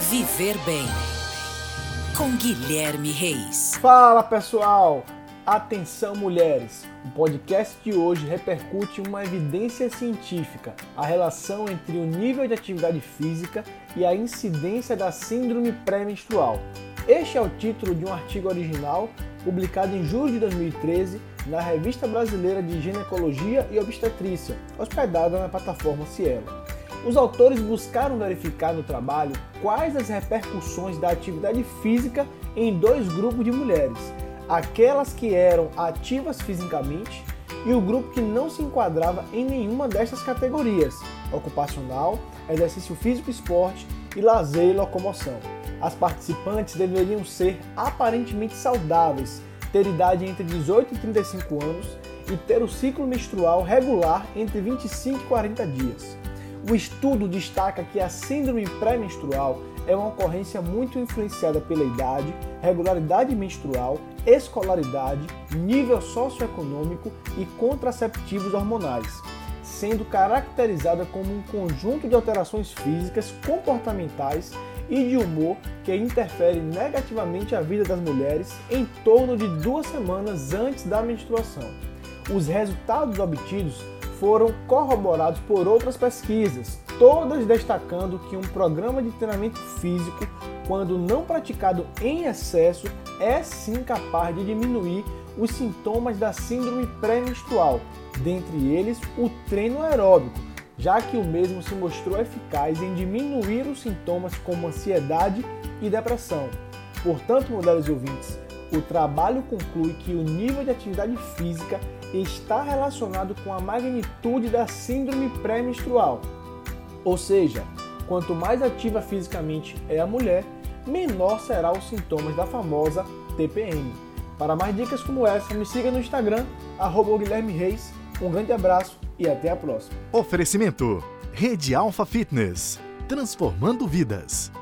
Viver Bem com Guilherme Reis. Fala pessoal! Atenção mulheres! O podcast de hoje repercute uma evidência científica, a relação entre o nível de atividade física e a incidência da síndrome pré-menstrual. Este é o título de um artigo original publicado em julho de 2013 na Revista Brasileira de Ginecologia e Obstetrícia, hospedada na plataforma Cielo. Os autores buscaram verificar no trabalho quais as repercussões da atividade física em dois grupos de mulheres, aquelas que eram ativas fisicamente e o grupo que não se enquadrava em nenhuma destas categorias: ocupacional, exercício físico, esporte e lazer e locomoção. As participantes deveriam ser aparentemente saudáveis, ter idade entre 18 e 35 anos e ter o ciclo menstrual regular entre 25 e 40 dias. O estudo destaca que a síndrome pré-menstrual é uma ocorrência muito influenciada pela idade, regularidade menstrual, escolaridade, nível socioeconômico e contraceptivos hormonais, sendo caracterizada como um conjunto de alterações físicas, comportamentais e de humor que interfere negativamente a vida das mulheres em torno de duas semanas antes da menstruação. Os resultados obtidos foram corroborados por outras pesquisas, todas destacando que um programa de treinamento físico, quando não praticado em excesso, é sim capaz de diminuir os sintomas da síndrome pré-menstrual, dentre eles o treino aeróbico, já que o mesmo se mostrou eficaz em diminuir os sintomas como ansiedade e depressão. Portanto, mulheres ouvintes, o trabalho conclui que o nível de atividade física está relacionado com a magnitude da síndrome pré-menstrual. Ou seja, quanto mais ativa fisicamente é a mulher, menor será os sintomas da famosa TPM. Para mais dicas como essa, me siga no Instagram, arroba Guilherme Reis. Um grande abraço e até a próxima. Oferecimento: Rede Alfa Fitness transformando vidas.